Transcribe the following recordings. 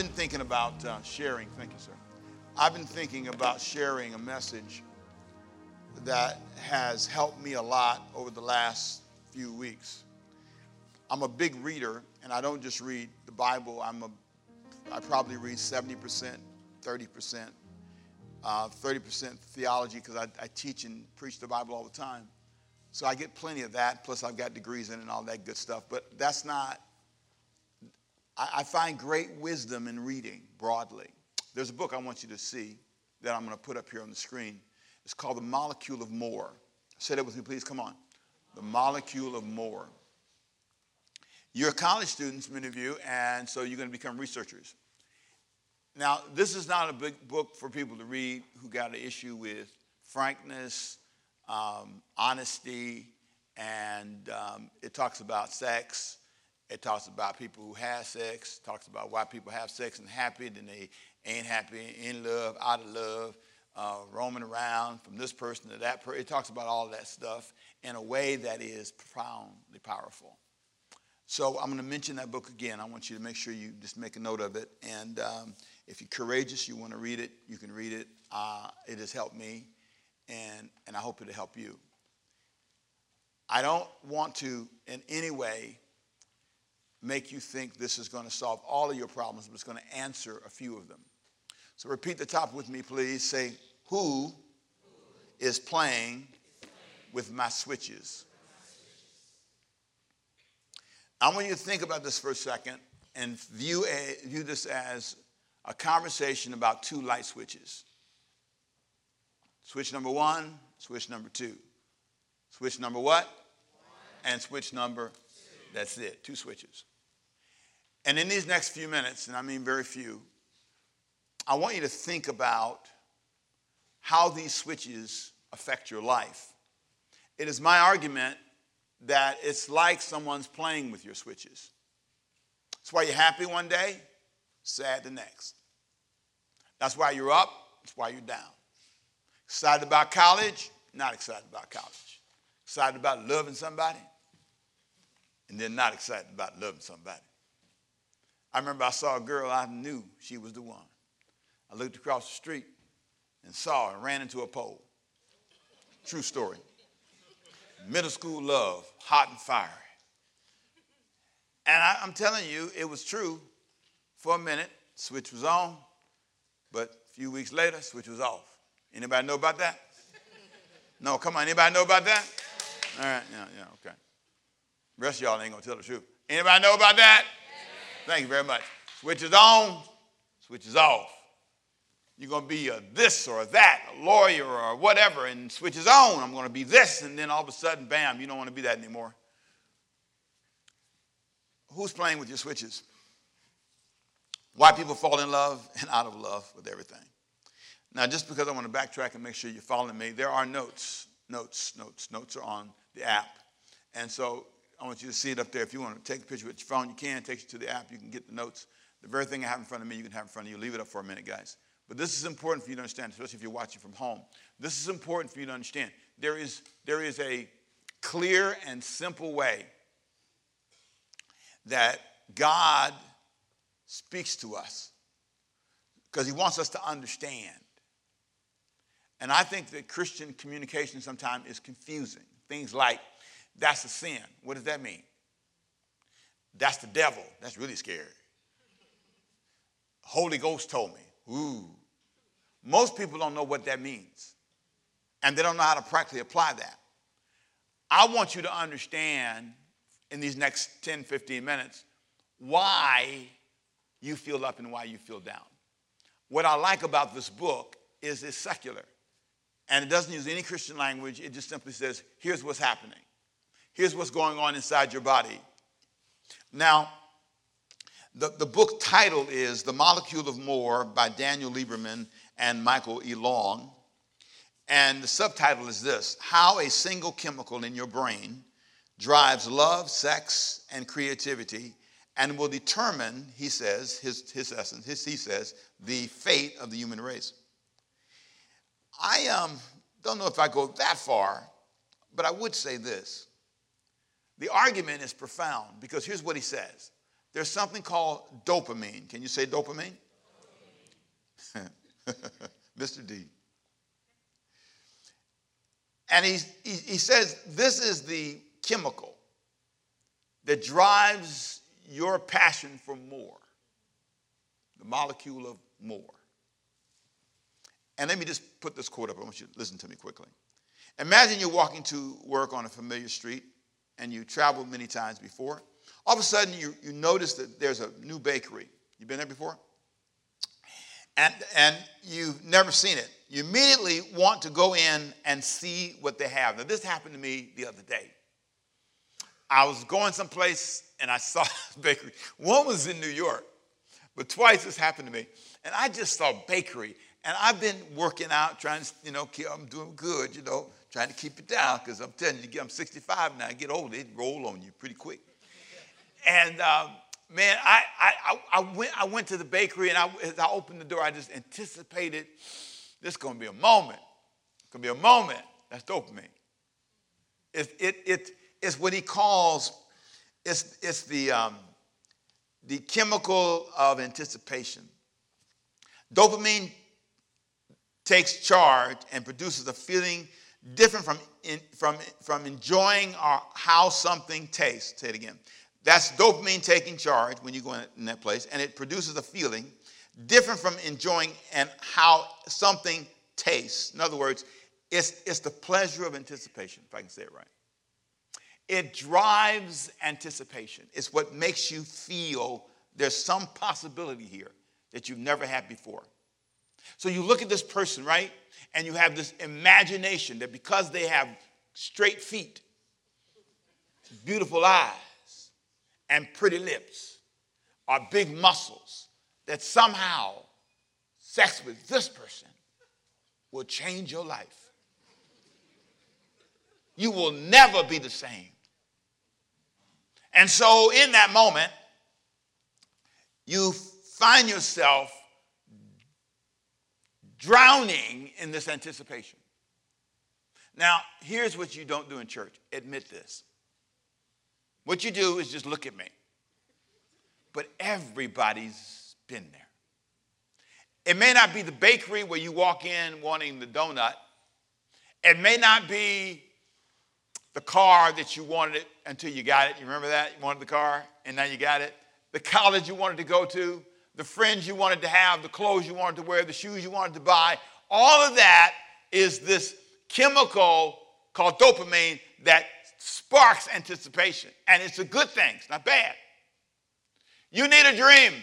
been thinking about uh, sharing, thank you, sir. I've been thinking about sharing a message that has helped me a lot over the last few weeks. I'm a big reader, and I don't just read the Bible. I'm a, I probably read 70%, 30%, uh, 30% theology because I, I teach and preach the Bible all the time. So I get plenty of that. Plus, I've got degrees in it and all that good stuff. But that's not. I, I find great wisdom in reading broadly. There's a book I want you to see that I'm going to put up here on the screen. It's called The Molecule of More. Say that with me, please. Come on. The Molecule of More. You're college students, many of you, and so you're going to become researchers. Now, this is not a big book for people to read who got an issue with frankness, um, honesty, and um, it talks about sex. It talks about people who have sex, talks about why people have sex and happy, then they ain't happy, in love, out of love, uh, roaming around from this person to that person. It talks about all that stuff in a way that is profoundly powerful. So I'm going to mention that book again. I want you to make sure you just make a note of it. And um, if you're courageous, you want to read it, you can read it. Uh, it has helped me, and, and I hope it'll help you. I don't want to, in any way, make you think this is going to solve all of your problems, but it's going to answer a few of them. So repeat the top with me, please. Say, Who is playing with my switches? I want you to think about this for a second and view, a, view this as a conversation about two light switches. Switch number one, switch number two. Switch number what? One. And switch number two. That's it, two switches. And in these next few minutes, and I mean very few, I want you to think about how these switches affect your life. It is my argument that it's like someone's playing with your switches. That's why you're happy one day, sad the next. That's why you're up, that's why you're down. Excited about college, not excited about college. Excited about loving somebody, and then not excited about loving somebody. I remember I saw a girl I knew she was the one. I looked across the street and saw her and ran into a pole. True story middle school love, hot and fiery. And I, am telling you, it was true for a minute. Switch was on, but a few weeks later, switch was off. Anybody know about that? No, come on. Anybody know about that? All right, yeah, yeah, okay. The rest of y'all ain't gonna tell the truth. Anybody know about that? Thank you very much. Switch is on, switch is off. You're going to be a this or a that, a lawyer or whatever, and switches on. I'm going to be this, and then all of a sudden, bam, you don't want to be that anymore. Who's playing with your switches? Why people fall in love and out of love with everything. Now, just because I want to backtrack and make sure you're following me, there are notes, notes, notes. Notes are on the app. And so I want you to see it up there. If you want to take a picture with your phone, you can. Take you to the app. You can get the notes. The very thing I have in front of me, you can have in front of you. Leave it up for a minute, guys. But this is important for you to understand, especially if you're watching from home. This is important for you to understand. There is, there is a clear and simple way that God speaks to us because he wants us to understand. And I think that Christian communication sometimes is confusing. Things like, that's a sin. What does that mean? That's the devil. That's really scary. Holy Ghost told me. Ooh. Most people don't know what that means, and they don't know how to practically apply that. I want you to understand in these next 10, 15 minutes why you feel up and why you feel down. What I like about this book is it's secular. And it doesn't use any Christian language. It just simply says, here's what's happening. Here's what's going on inside your body. Now, the, the book title is The Molecule of More by Daniel Lieberman and Michael E. Long. And the subtitle is this How a Single Chemical in Your Brain Drives Love, Sex, and Creativity and will determine, he says, his, his essence, his, he says, the fate of the human race. I um, don't know if I go that far, but I would say this. The argument is profound because here's what he says there's something called dopamine. Can you say dopamine? Mr. D. And he, he, he says this is the chemical that drives your passion for more, the molecule of more. And let me just put this quote up. I want you to listen to me quickly. Imagine you're walking to work on a familiar street and you traveled many times before. All of a sudden, you, you notice that there's a new bakery. You've been there before? And, and you've never seen it. You immediately want to go in and see what they have. Now, this happened to me the other day. I was going someplace and I saw this bakery. One was in New York, but twice this happened to me. And I just saw bakery. And I've been working out, trying to, you know, I'm doing good, you know, trying to keep it down because I'm telling you, I'm 65 now. I get older, it roll on you pretty quick. And um, man, I, I, I, went, I went to the bakery and I, as I opened the door, I just anticipated this is going to be a moment. It's going to be a moment. That's dopamine. It, it, it, it's what he calls, it's, it's the, um, the chemical of anticipation. Dopamine takes charge and produces a feeling different from, in, from, from enjoying or how something tastes. Say it again. That's dopamine taking charge when you go in that place, and it produces a feeling different from enjoying and how something tastes. In other words, it's, it's the pleasure of anticipation, if I can say it right. It drives anticipation. It's what makes you feel there's some possibility here that you've never had before. So you look at this person, right? And you have this imagination that because they have straight feet, beautiful eyes, and pretty lips, or big muscles, that somehow sex with this person will change your life. You will never be the same. And so, in that moment, you find yourself drowning in this anticipation. Now, here's what you don't do in church admit this. What you do is just look at me. But everybody's been there. It may not be the bakery where you walk in wanting the donut. It may not be the car that you wanted it until you got it. You remember that? You wanted the car and now you got it. The college you wanted to go to, the friends you wanted to have, the clothes you wanted to wear, the shoes you wanted to buy. All of that is this chemical called dopamine that sparks anticipation. And it's a good thing, it's not bad. You need a dream.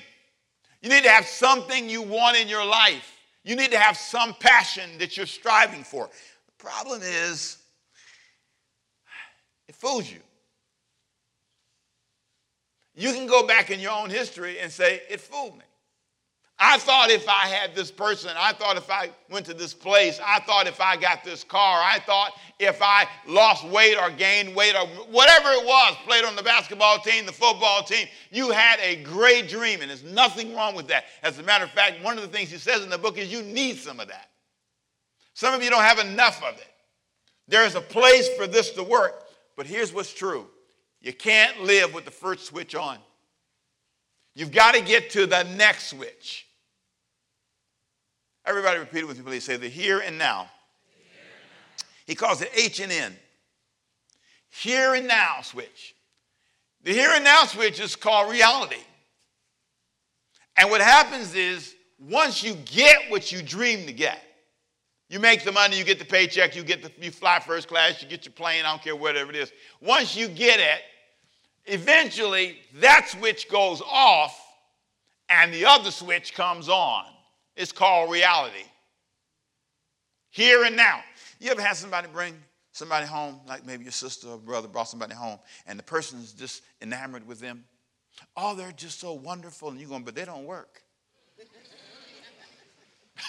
You need to have something you want in your life. You need to have some passion that you're striving for. The problem is, it fools you. You can go back in your own history and say, it fooled me. I thought if I had this person, I thought if I went to this place, I thought if I got this car, I thought if I lost weight or gained weight or whatever it was, played on the basketball team, the football team, you had a great dream, and there's nothing wrong with that. As a matter of fact, one of the things he says in the book is you need some of that. Some of you don't have enough of it. There's a place for this to work, but here's what's true you can't live with the first switch on. You've got to get to the next switch. Everybody repeat it with me, please. Say the here and now. He calls it H and N. Here and now switch. The here and now switch is called reality. And what happens is once you get what you dream to get, you make the money, you get the paycheck, you get the, you fly first class, you get your plane, I don't care whatever it is. Once you get it, eventually that switch goes off and the other switch comes on. It's called reality. Here and now. You ever had somebody bring somebody home, like maybe your sister or brother brought somebody home, and the person is just enamored with them? Oh, they're just so wonderful, and you're going, but they don't work.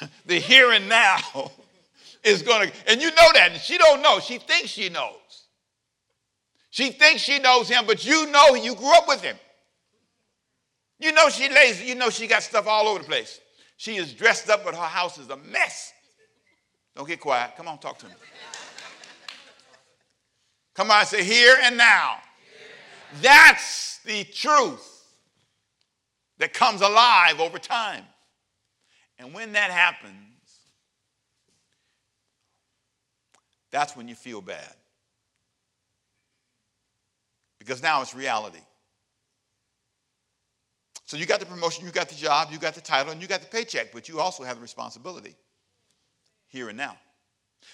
the here and now is going to, and you know that, and she don't know. She thinks she knows. She thinks she knows him, but you know you grew up with him. You know she lazy. You know she got stuff all over the place. She is dressed up, but her house is a mess. Don't get quiet. Come on, talk to me. Come on, say here and now. That's the truth. that comes alive over time. And when that happens, that's when you feel bad. Because now it's reality. So you got the promotion, you got the job, you got the title, and you got the paycheck, but you also have the responsibility here and now.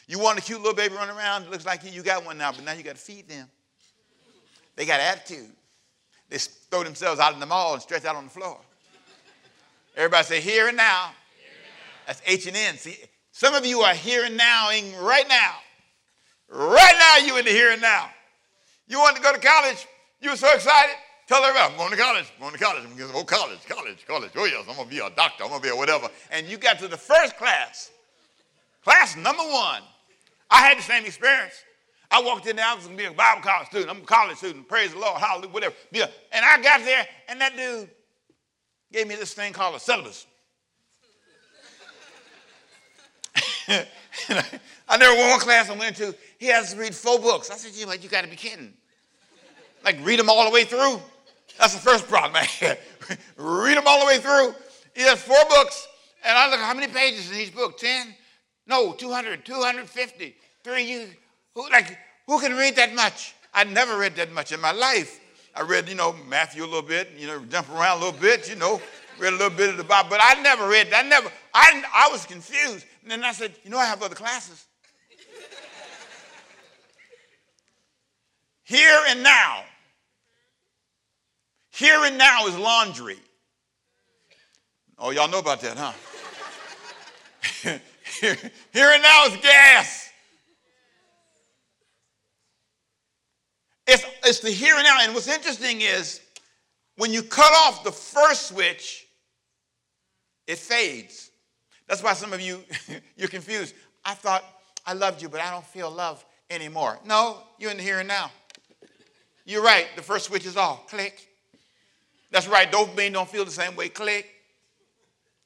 You want a cute little baby running around, it looks like you got one now, but now you got to feed them. They got attitude. They throw themselves out in the mall and stretch out on the floor. Everybody say, here and now. That's H and N. See, some of you are here and nowing right now. Right now, you in the here and now. You want to go to college? You were so excited. Tell everybody, I'm going to college, I'm going to college, I'm going to go college, college, college. Oh, yes, I'm going to be a doctor, I'm going to be a whatever. And you got to the first class, class number one. I had the same experience. I walked in there, I was going to be a Bible college student. I'm a college student, praise the Lord, hallelujah, whatever. And I got there, and that dude gave me this thing called a syllabus. I never won one class I went to, he has to read four books. I said, you, you got to be kidding. Like, read them all the way through. That's the first problem. Read them all the way through. He has four books, and I look how many pages in each book? 10? No, 200, 250. Three, you, who, like, who can read that much? I never read that much in my life. I read, you know, Matthew a little bit, you know, jump around a little bit, you know, read a little bit of the Bible, but I never read, I never, I, I was confused. And then I said, you know, I have other classes. Here and now, here and now is laundry. Oh, y'all know about that, huh? here, here and now is gas. It's, it's the here and now. And what's interesting is when you cut off the first switch, it fades. That's why some of you, you're confused. I thought I loved you, but I don't feel love anymore. No, you're in the here and now. You're right. The first switch is off. Click. That's right, dopamine don't feel the same way. Click.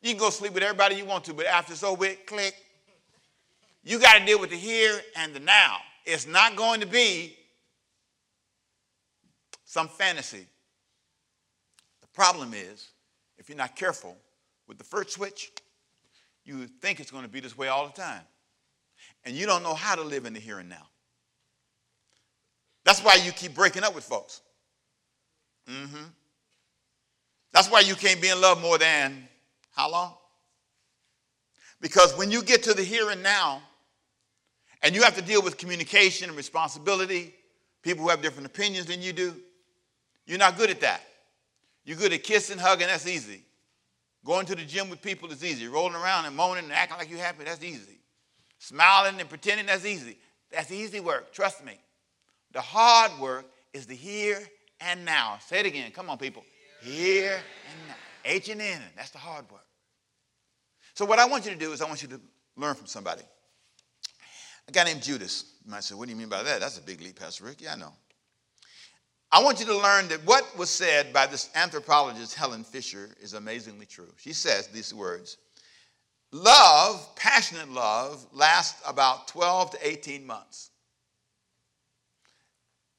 You can go sleep with everybody you want to, but after it's over click. You got to deal with the here and the now. It's not going to be some fantasy. The problem is, if you're not careful with the first switch, you think it's going to be this way all the time. And you don't know how to live in the here and now. That's why you keep breaking up with folks. Mm-hmm. That's why you can't be in love more than how long? Because when you get to the here and now, and you have to deal with communication and responsibility, people who have different opinions than you do, you're not good at that. You're good at kissing, hugging, that's easy. Going to the gym with people is easy. Rolling around and moaning and acting like you're happy, that's easy. Smiling and pretending, that's easy. That's easy work, trust me. The hard work is the here and now. Say it again. Come on, people. Here and now. H and N. That's the hard work. So what I want you to do is I want you to learn from somebody. A guy named Judas. You might say, what do you mean by that? That's a big leap, Pastor Rick. Yeah, I know. I want you to learn that what was said by this anthropologist, Helen Fisher, is amazingly true. She says these words Love, passionate love, lasts about 12 to 18 months.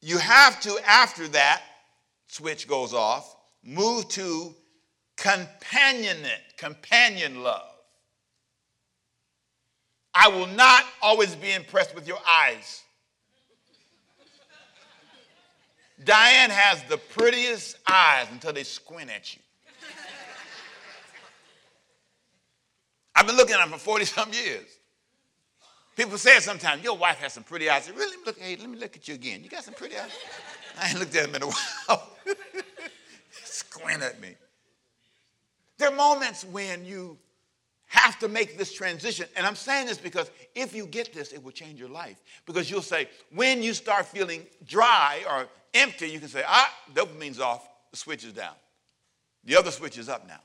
You have to, after that switch goes off, move to companionate, companion love. I will not always be impressed with your eyes. Diane has the prettiest eyes until they squint at you. I've been looking at them for 40 some years. People say it sometimes, your wife has some pretty eyes. really? Look, hey, let me look at you again. You got some pretty eyes? I ain't looked at them in a while. Squint at me. There are moments when you have to make this transition. And I'm saying this because if you get this, it will change your life. Because you'll say, when you start feeling dry or empty, you can say, ah, dopamine's off, the switch is down. The other switch is up now.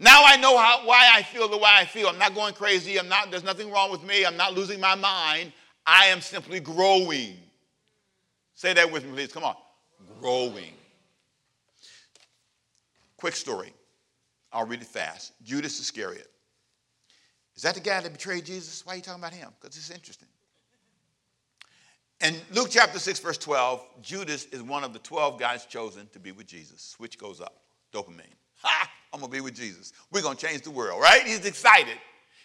Now I know how, why I feel the way I feel. I'm not going crazy. I'm not, there's nothing wrong with me. I'm not losing my mind. I am simply growing. Say that with me, please. Come on. Growing. Quick story. I'll read it fast. Judas Iscariot. Is that the guy that betrayed Jesus? Why are you talking about him? Because it's interesting. In Luke chapter 6, verse 12, Judas is one of the 12 guys chosen to be with Jesus. Switch goes up. Dopamine. Ha! I'm going to be with Jesus. We're going to change the world, right? He's excited.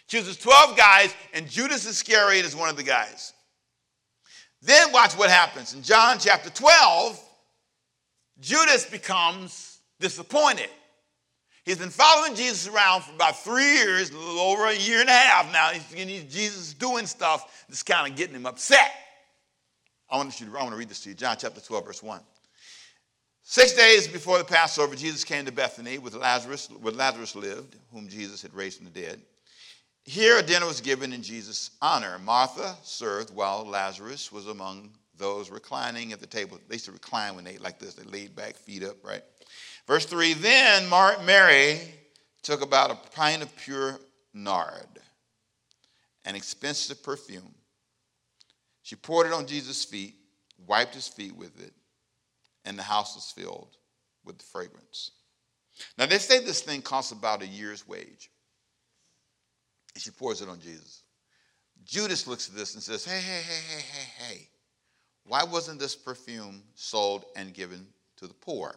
Chooses 12 guys, and Judas Iscariot is one of the guys. Then watch what happens. In John chapter 12, Judas becomes disappointed. He's been following Jesus around for about three years, a little over a year and a half now. He's, Jesus doing stuff that's kind of getting him upset. I want, you to, I want to read this to you. John chapter 12, verse 1. Six days before the Passover, Jesus came to Bethany with Lazarus, where Lazarus lived, whom Jesus had raised from the dead. Here a dinner was given in Jesus' honor. Martha served while Lazarus was among those reclining at the table. They used to recline when they ate like this. They laid back, feet up, right? Verse 3 Then Mary took about a pint of pure nard, an expensive perfume. She poured it on Jesus' feet, wiped his feet with it, and the house was filled with the fragrance. Now, they say this thing costs about a year's wage. And she pours it on Jesus. Judas looks at this and says, Hey, hey, hey, hey, hey, hey. Why wasn't this perfume sold and given to the poor?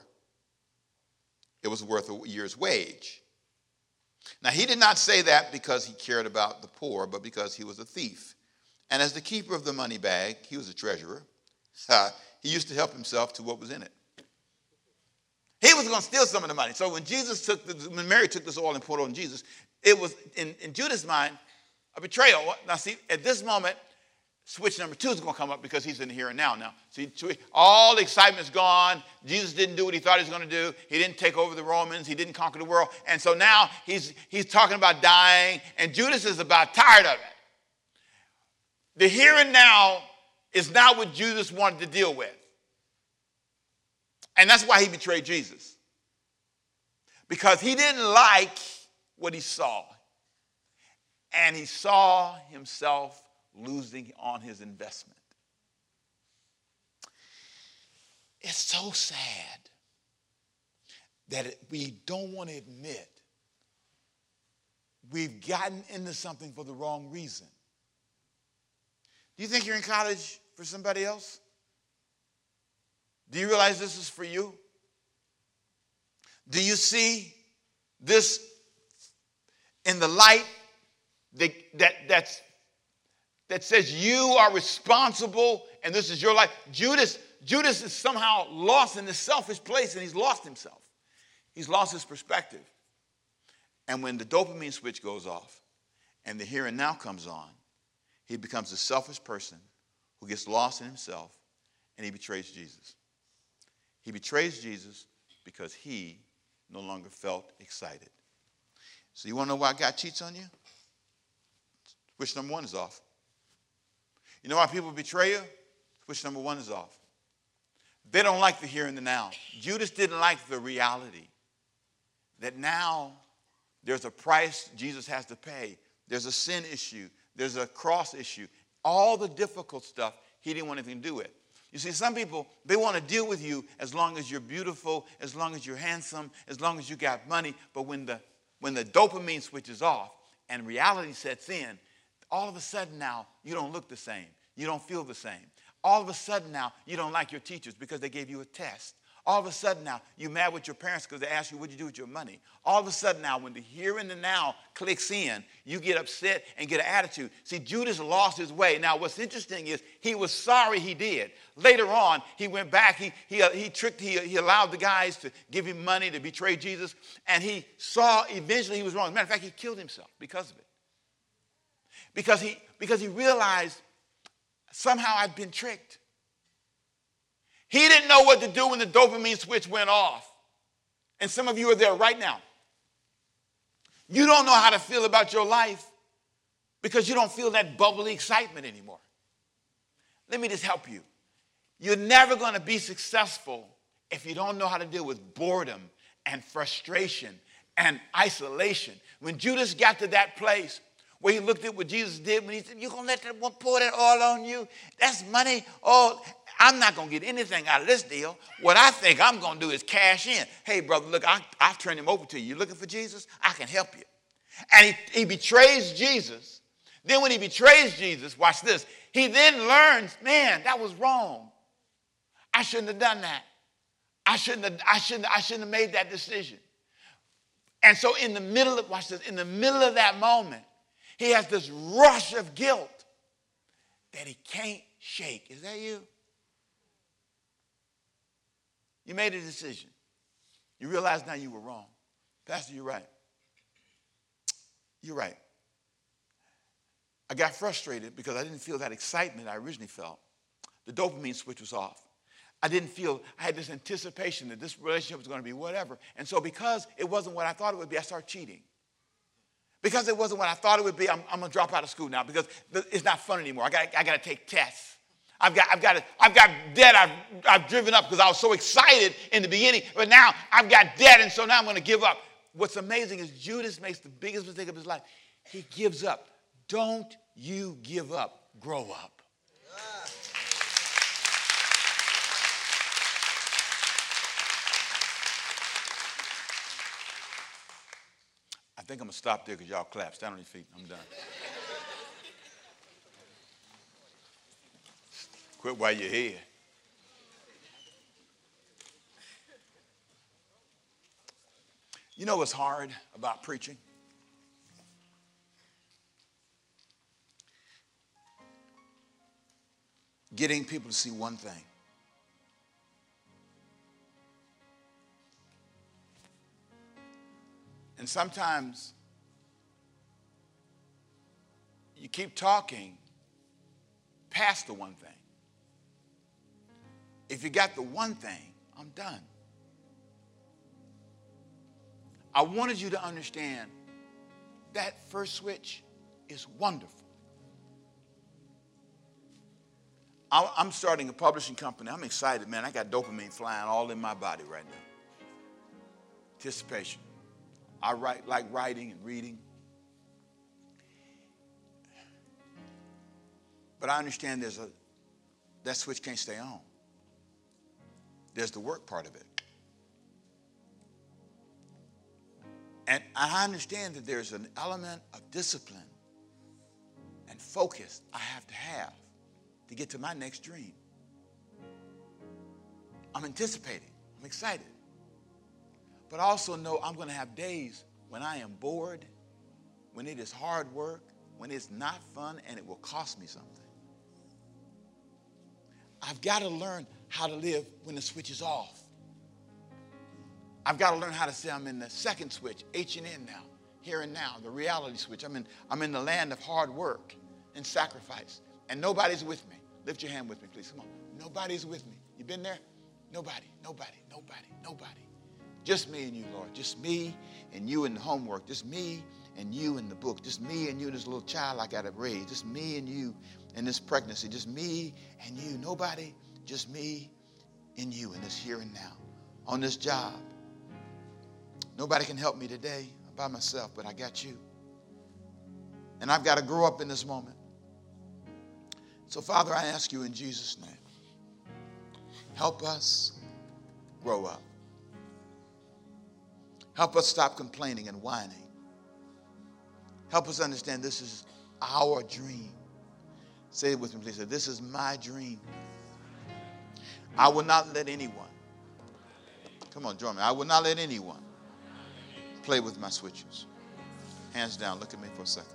It was worth a year's wage. Now, he did not say that because he cared about the poor, but because he was a thief. And as the keeper of the money bag, he was a treasurer, he used to help himself to what was in it. He was going to steal some of the money. So when Jesus took, the, when Mary took this oil and poured it on Jesus, it was in, in Judas' mind a betrayal. Now, see, at this moment, switch number two is going to come up because he's in the here and now. Now, see, all the excitement's gone. Jesus didn't do what he thought he was going to do. He didn't take over the Romans. He didn't conquer the world. And so now he's he's talking about dying, and Judas is about tired of it. The here and now is not what Judas wanted to deal with. And that's why he betrayed Jesus. Because he didn't like what he saw. And he saw himself losing on his investment. It's so sad that we don't want to admit we've gotten into something for the wrong reason. Do you think you're in college for somebody else? Do you realize this is for you? Do you see this in the light that, that, that's, that says you are responsible and this is your life? Judas, Judas is somehow lost in this selfish place and he's lost himself. He's lost his perspective. And when the dopamine switch goes off and the here and now comes on, he becomes a selfish person who gets lost in himself and he betrays Jesus. He betrays Jesus because he no longer felt excited. So, you want to know why God cheats on you? Switch number one is off. You know why people betray you? Switch number one is off. They don't like the here and the now. Judas didn't like the reality that now there's a price Jesus has to pay, there's a sin issue, there's a cross issue. All the difficult stuff he didn't want anything to do with. You see, some people, they want to deal with you as long as you're beautiful, as long as you're handsome, as long as you got money. But when the, when the dopamine switches off and reality sets in, all of a sudden now, you don't look the same. You don't feel the same. All of a sudden now, you don't like your teachers because they gave you a test. All of a sudden now, you're mad with your parents because they ask you what you do with your money. All of a sudden now, when the here and the now clicks in, you get upset and get an attitude. See, Judas lost his way. Now, what's interesting is he was sorry he did. Later on, he went back, he, he, uh, he tricked, he, he allowed the guys to give him money to betray Jesus, and he saw eventually he was wrong. Matter of fact, he killed himself because of it. Because he, because he realized somehow I've been tricked. He didn't know what to do when the dopamine switch went off. And some of you are there right now. You don't know how to feel about your life because you don't feel that bubbly excitement anymore. Let me just help you. You're never going to be successful if you don't know how to deal with boredom and frustration and isolation. When Judas got to that place where he looked at what Jesus did when he said, You're going to let that one pour that all on you? That's money. Oh, I'm not going to get anything out of this deal. What I think I'm going to do is cash in. Hey, brother, look, I, I've turned him over to you. You looking for Jesus? I can help you. And he, he betrays Jesus. Then when he betrays Jesus, watch this, He then learns, man, that was wrong. I shouldn't have done that. I shouldn't have, I shouldn't, I shouldn't have made that decision. And so in the middle of, watch this, in the middle of that moment, he has this rush of guilt that he can't shake. Is that you? You made a decision. You realize now you were wrong. Pastor, you're right. You're right. I got frustrated because I didn't feel that excitement I originally felt. The dopamine switch was off. I didn't feel, I had this anticipation that this relationship was going to be whatever. And so, because it wasn't what I thought it would be, I started cheating. Because it wasn't what I thought it would be, I'm, I'm going to drop out of school now because it's not fun anymore. I got, I got to take tests. I've got, I've got, I've got debt I've, I've driven up because I was so excited in the beginning, but now I've got debt, and so now I'm going to give up. What's amazing is Judas makes the biggest mistake of his life. He gives up. Don't you give up, grow up. I think I'm going to stop there because y'all clap. Stand on your feet. I'm done. Quit while you're here. You know what's hard about preaching? Getting people to see one thing. And sometimes you keep talking past the one thing. If you got the one thing, I'm done. I wanted you to understand that first switch is wonderful. I'm starting a publishing company. I'm excited, man. I got dopamine flying all in my body right now. Anticipation. I write like writing and reading. But I understand there's a that switch can't stay on. There's the work part of it. And I understand that there's an element of discipline and focus I have to have to get to my next dream. I'm anticipating, I'm excited. But I also know I'm going to have days when I am bored, when it is hard work, when it's not fun, and it will cost me something. I've got to learn how to live when the switch is off. I've got to learn how to say I'm in the second switch, H and N now, here and now, the reality switch. I'm in, I'm in the land of hard work and sacrifice, and nobody's with me. Lift your hand with me, please. Come on. Nobody's with me. You been there? Nobody, nobody, nobody, nobody. Just me and you, Lord. Just me and you and the homework. Just me and you and the book. Just me and you and this little child I got to raise. Just me and you and this pregnancy. Just me and you. Nobody, just me and you in this here and now. On this job. Nobody can help me today by myself, but I got you. And I've got to grow up in this moment. So, Father, I ask you in Jesus' name, help us grow up. Help us stop complaining and whining. Help us understand this is our dream. Say it with me, please. This is my dream. I will not let anyone, come on, join me. I will not let anyone play with my switches. Hands down, look at me for a second.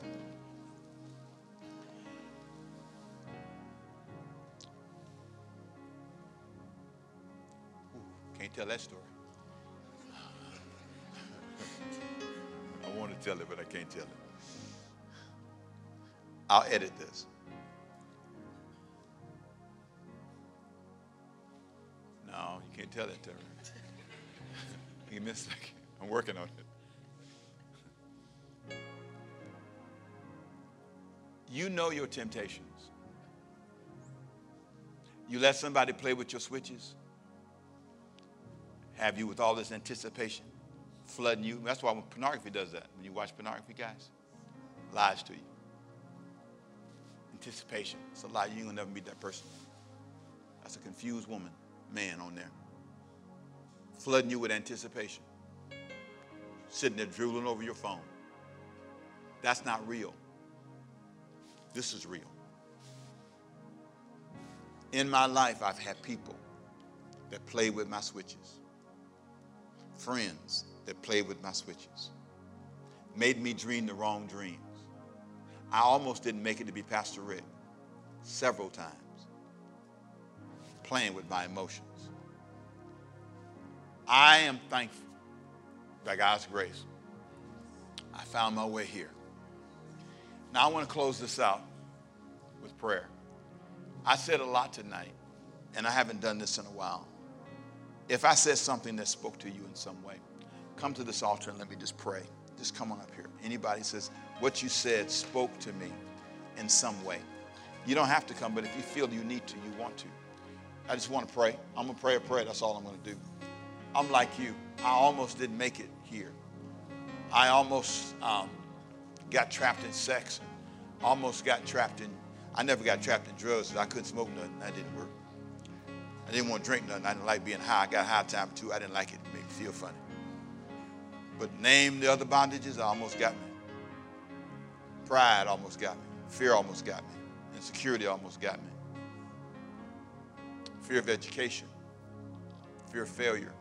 Ooh, can't tell that story. I want to tell it, but I can't tell it. I'll edit this. Can't tell that to her. you missed second. I'm working on it. You know your temptations. You let somebody play with your switches, have you with all this anticipation, flooding you. That's why when pornography does that. When you watch pornography, guys, lies to you. Anticipation. It's a lie. You're gonna never meet that person. That's a confused woman, man on there. Flooding you with anticipation. Sitting there drooling over your phone. That's not real. This is real. In my life, I've had people that played with my switches, friends that played with my switches, made me dream the wrong dreams. I almost didn't make it to be Pastor Rick several times, playing with my emotions. I am thankful by God's grace. I found my way here. Now I want to close this out with prayer. I said a lot tonight, and I haven't done this in a while. If I said something that spoke to you in some way, come to this altar and let me just pray. Just come on up here. Anybody says, what you said spoke to me in some way. You don't have to come, but if you feel you need to, you want to. I just want to pray. I'm going to pray a prayer. That's all I'm going to do. I'm like you. I almost didn't make it here. I almost um, got trapped in sex. Almost got trapped in, I never got trapped in drugs. I couldn't smoke nothing. That didn't work. I didn't want to drink nothing. I didn't like being high. I got high time too. I didn't like it. It made me feel funny. But name the other bondages, I almost got me. Pride almost got me. Fear almost got me. Insecurity almost got me. Fear of education. Fear of failure.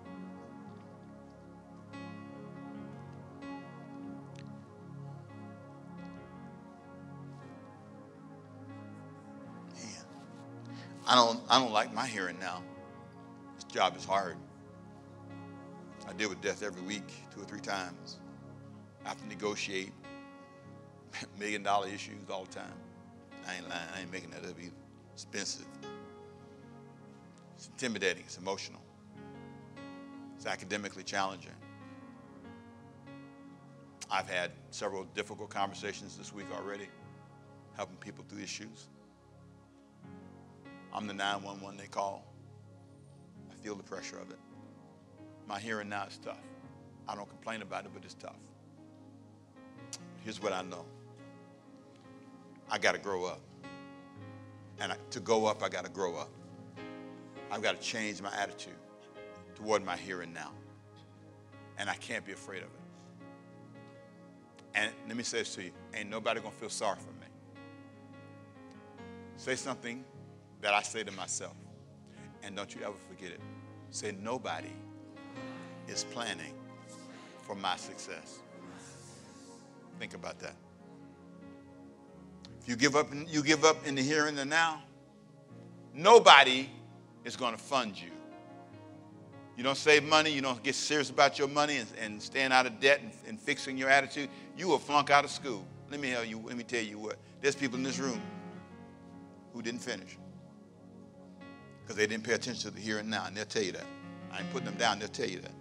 I don't, I don't like my hearing now. This job is hard. I deal with death every week, two or three times. I have to negotiate million dollar issues all the time. I ain't lying. I ain't making that up either. Expensive. It's intimidating. It's emotional. It's academically challenging. I've had several difficult conversations this week already, helping people through issues. I'm the 911 they call. I feel the pressure of it. My hearing now is tough. I don't complain about it, but it's tough. Here's what I know I got to grow up. And I, to go up, I got to grow up. I've got to change my attitude toward my here and now. And I can't be afraid of it. And let me say this to you ain't nobody to feel sorry for me. Say something that I say to myself. And don't you ever forget it. Say, nobody is planning for my success. Think about that. If you give up, you give up in the here and the now, nobody is going to fund you. You don't save money, you don't get serious about your money and, and staying out of debt and, and fixing your attitude, you will flunk out of school. Let me tell you, let me tell you what. There's people in this room who didn't finish because they didn't pay attention to the here and now, and they'll tell you that. I ain't putting them down, they'll tell you that.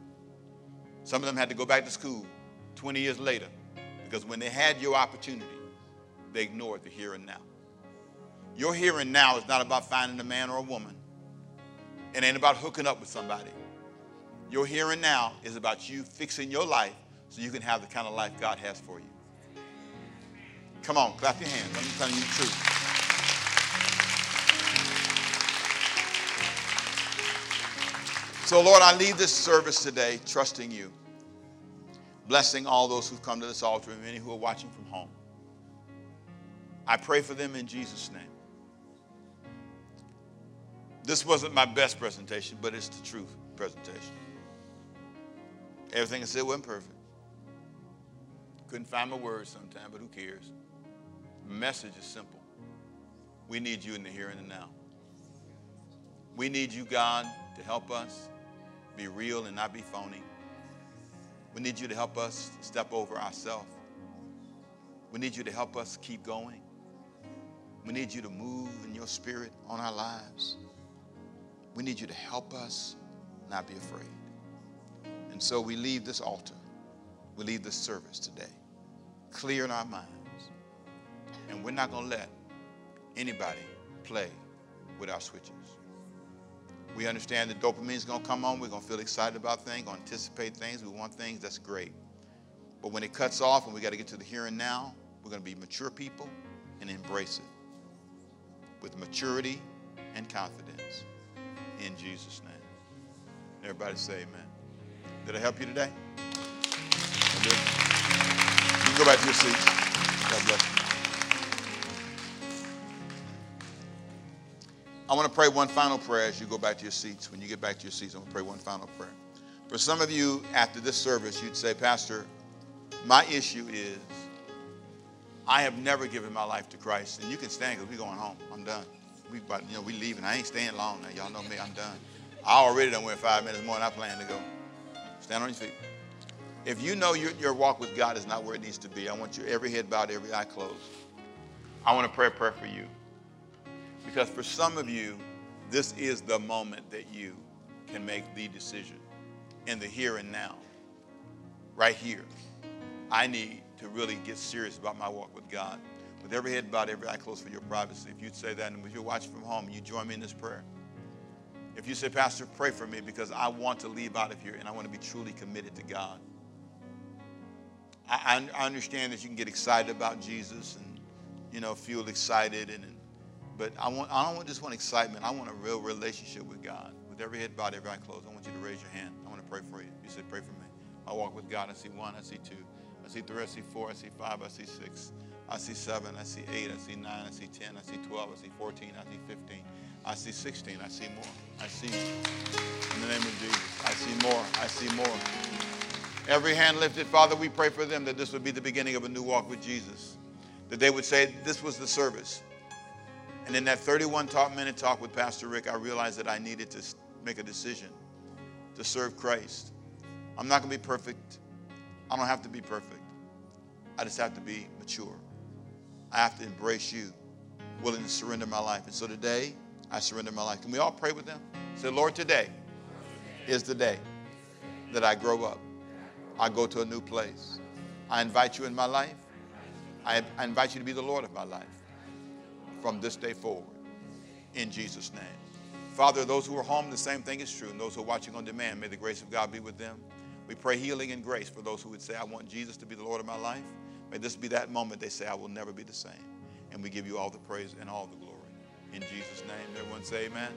Some of them had to go back to school 20 years later because when they had your opportunity, they ignored the here and now. Your here and now is not about finding a man or a woman. It ain't about hooking up with somebody. Your here and now is about you fixing your life so you can have the kind of life God has for you. Come on, clap your hands. I'm telling you the truth. So, Lord, I leave this service today trusting you, blessing all those who've come to this altar and many who are watching from home. I pray for them in Jesus' name. This wasn't my best presentation, but it's the truth presentation. Everything I said wasn't perfect. Couldn't find my words sometimes, but who cares? The message is simple. We need you in the here and the now. We need you, God, to help us be real and not be phony. We need you to help us step over ourselves. We need you to help us keep going. We need you to move in your spirit on our lives. We need you to help us not be afraid. And so we leave this altar, we leave this service today, clear in our minds. And we're not going to let anybody play with our switches. We understand that dopamine is going to come on. We're going to feel excited about things, going to anticipate things. We want things. That's great. But when it cuts off and we got to get to the here and now, we're going to be mature people and embrace it with maturity and confidence. In Jesus' name. Everybody say amen. Did I help you today? I did. You can go back to your seats. God bless you. I want to pray one final prayer as you go back to your seats. When you get back to your seats, I'm going to pray one final prayer. For some of you, after this service, you'd say, Pastor, my issue is I have never given my life to Christ. And you can stand because we're going home. I'm done. We, but, you know, we leaving. I ain't staying long now. Y'all know me. I'm done. I already done went five minutes more than I plan to go. Stand on your feet. If you know your, your walk with God is not where it needs to be, I want you every head bowed, every eye closed. I want to pray a prayer for you. Because for some of you, this is the moment that you can make the decision in the here and now. Right here. I need to really get serious about my walk with God. With every head bowed, every eye closed for your privacy. If you'd say that, and if you're watching from home, you join me in this prayer. If you say, Pastor, pray for me because I want to leave out of here and I want to be truly committed to God. I, I understand that you can get excited about Jesus and, you know, feel excited and, but I want I don't want just want excitement. I want a real relationship with God. With every head bowed, every eye closed, I want you to raise your hand. I want to pray for you. You say, pray for me. I walk with God. I see one. I see two. I see three. I see four. I see five. I see six. I see seven. I see eight. I see nine. I see ten. I see twelve. I see fourteen. I see fifteen. I see sixteen. I see more. I see in the name of Jesus. I see more. I see more. Every hand lifted, Father, we pray for them that this would be the beginning of a new walk with Jesus. That they would say, This was the service. And in that 31 talk, minute talk with Pastor Rick, I realized that I needed to make a decision to serve Christ. I'm not going to be perfect. I don't have to be perfect. I just have to be mature. I have to embrace you, willing to surrender my life. And so today, I surrender my life. Can we all pray with them? Say, Lord, today is the day that I grow up. I go to a new place. I invite you in my life. I, I invite you to be the Lord of my life from this day forward. In Jesus' name. Father, those who are home, the same thing is true. And those who are watching on demand, may the grace of God be with them. We pray healing and grace for those who would say, I want Jesus to be the Lord of my life. May this be that moment they say, I will never be the same. And we give you all the praise and all the glory. In Jesus' name, everyone say amen.